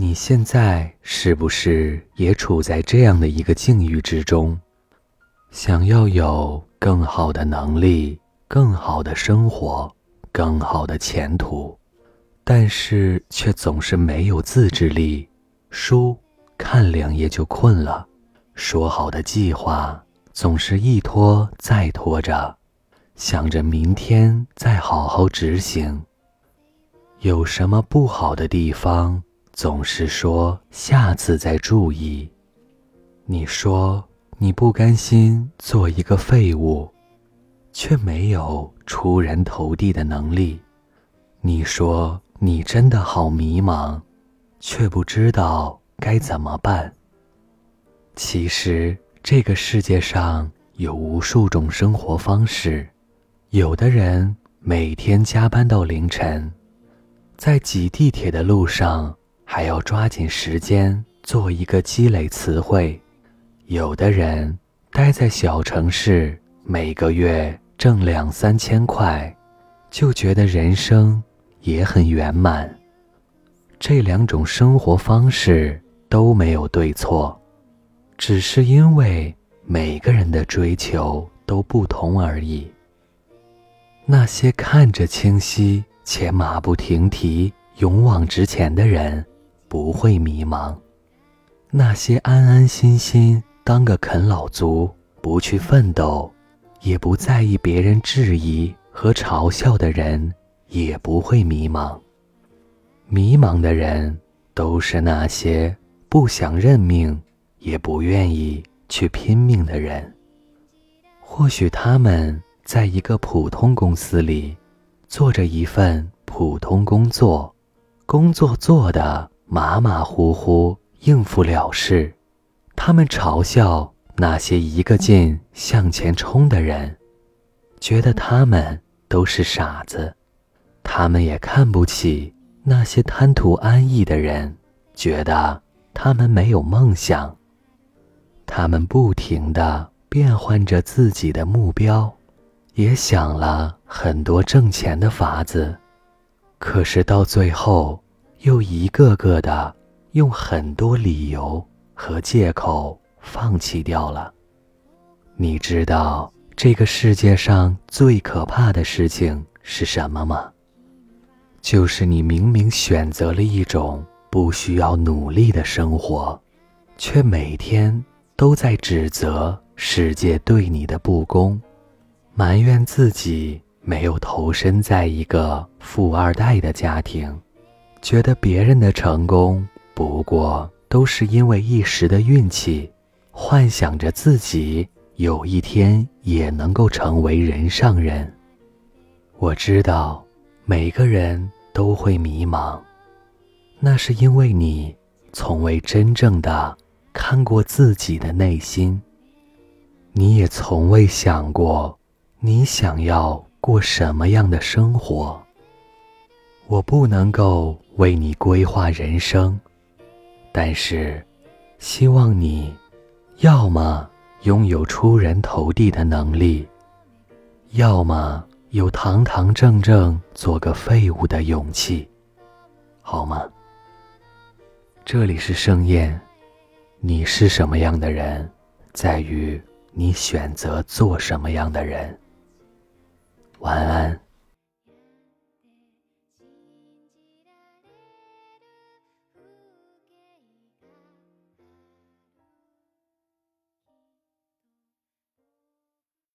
你现在是不是也处在这样的一个境遇之中？想要有更好的能力、更好的生活、更好的前途，但是却总是没有自制力，书看两页就困了，说好的计划总是一拖再拖着，想着明天再好好执行。有什么不好的地方？总是说下次再注意。你说你不甘心做一个废物，却没有出人头地的能力。你说你真的好迷茫，却不知道该怎么办。其实这个世界上有无数种生活方式，有的人每天加班到凌晨，在挤地铁的路上。还要抓紧时间做一个积累词汇。有的人待在小城市，每个月挣两三千块，就觉得人生也很圆满。这两种生活方式都没有对错，只是因为每个人的追求都不同而已。那些看着清晰且马不停蹄、勇往直前的人。不会迷茫，那些安安心心当个啃老族，不去奋斗，也不在意别人质疑和嘲笑的人，也不会迷茫。迷茫的人，都是那些不想认命，也不愿意去拼命的人。或许他们在一个普通公司里，做着一份普通工作，工作做的。马马虎虎应付了事，他们嘲笑那些一个劲向前冲的人，觉得他们都是傻子；他们也看不起那些贪图安逸的人，觉得他们没有梦想。他们不停地变换着自己的目标，也想了很多挣钱的法子，可是到最后。又一个个的用很多理由和借口放弃掉了。你知道这个世界上最可怕的事情是什么吗？就是你明明选择了一种不需要努力的生活，却每天都在指责世界对你的不公，埋怨自己没有投身在一个富二代的家庭。觉得别人的成功不过都是因为一时的运气，幻想着自己有一天也能够成为人上人。我知道每个人都会迷茫，那是因为你从未真正的看过自己的内心，你也从未想过你想要过什么样的生活。我不能够。为你规划人生，但是，希望你，要么拥有出人头地的能力，要么有堂堂正正做个废物的勇气，好吗？这里是盛宴，你是什么样的人，在于你选择做什么样的人。晚安。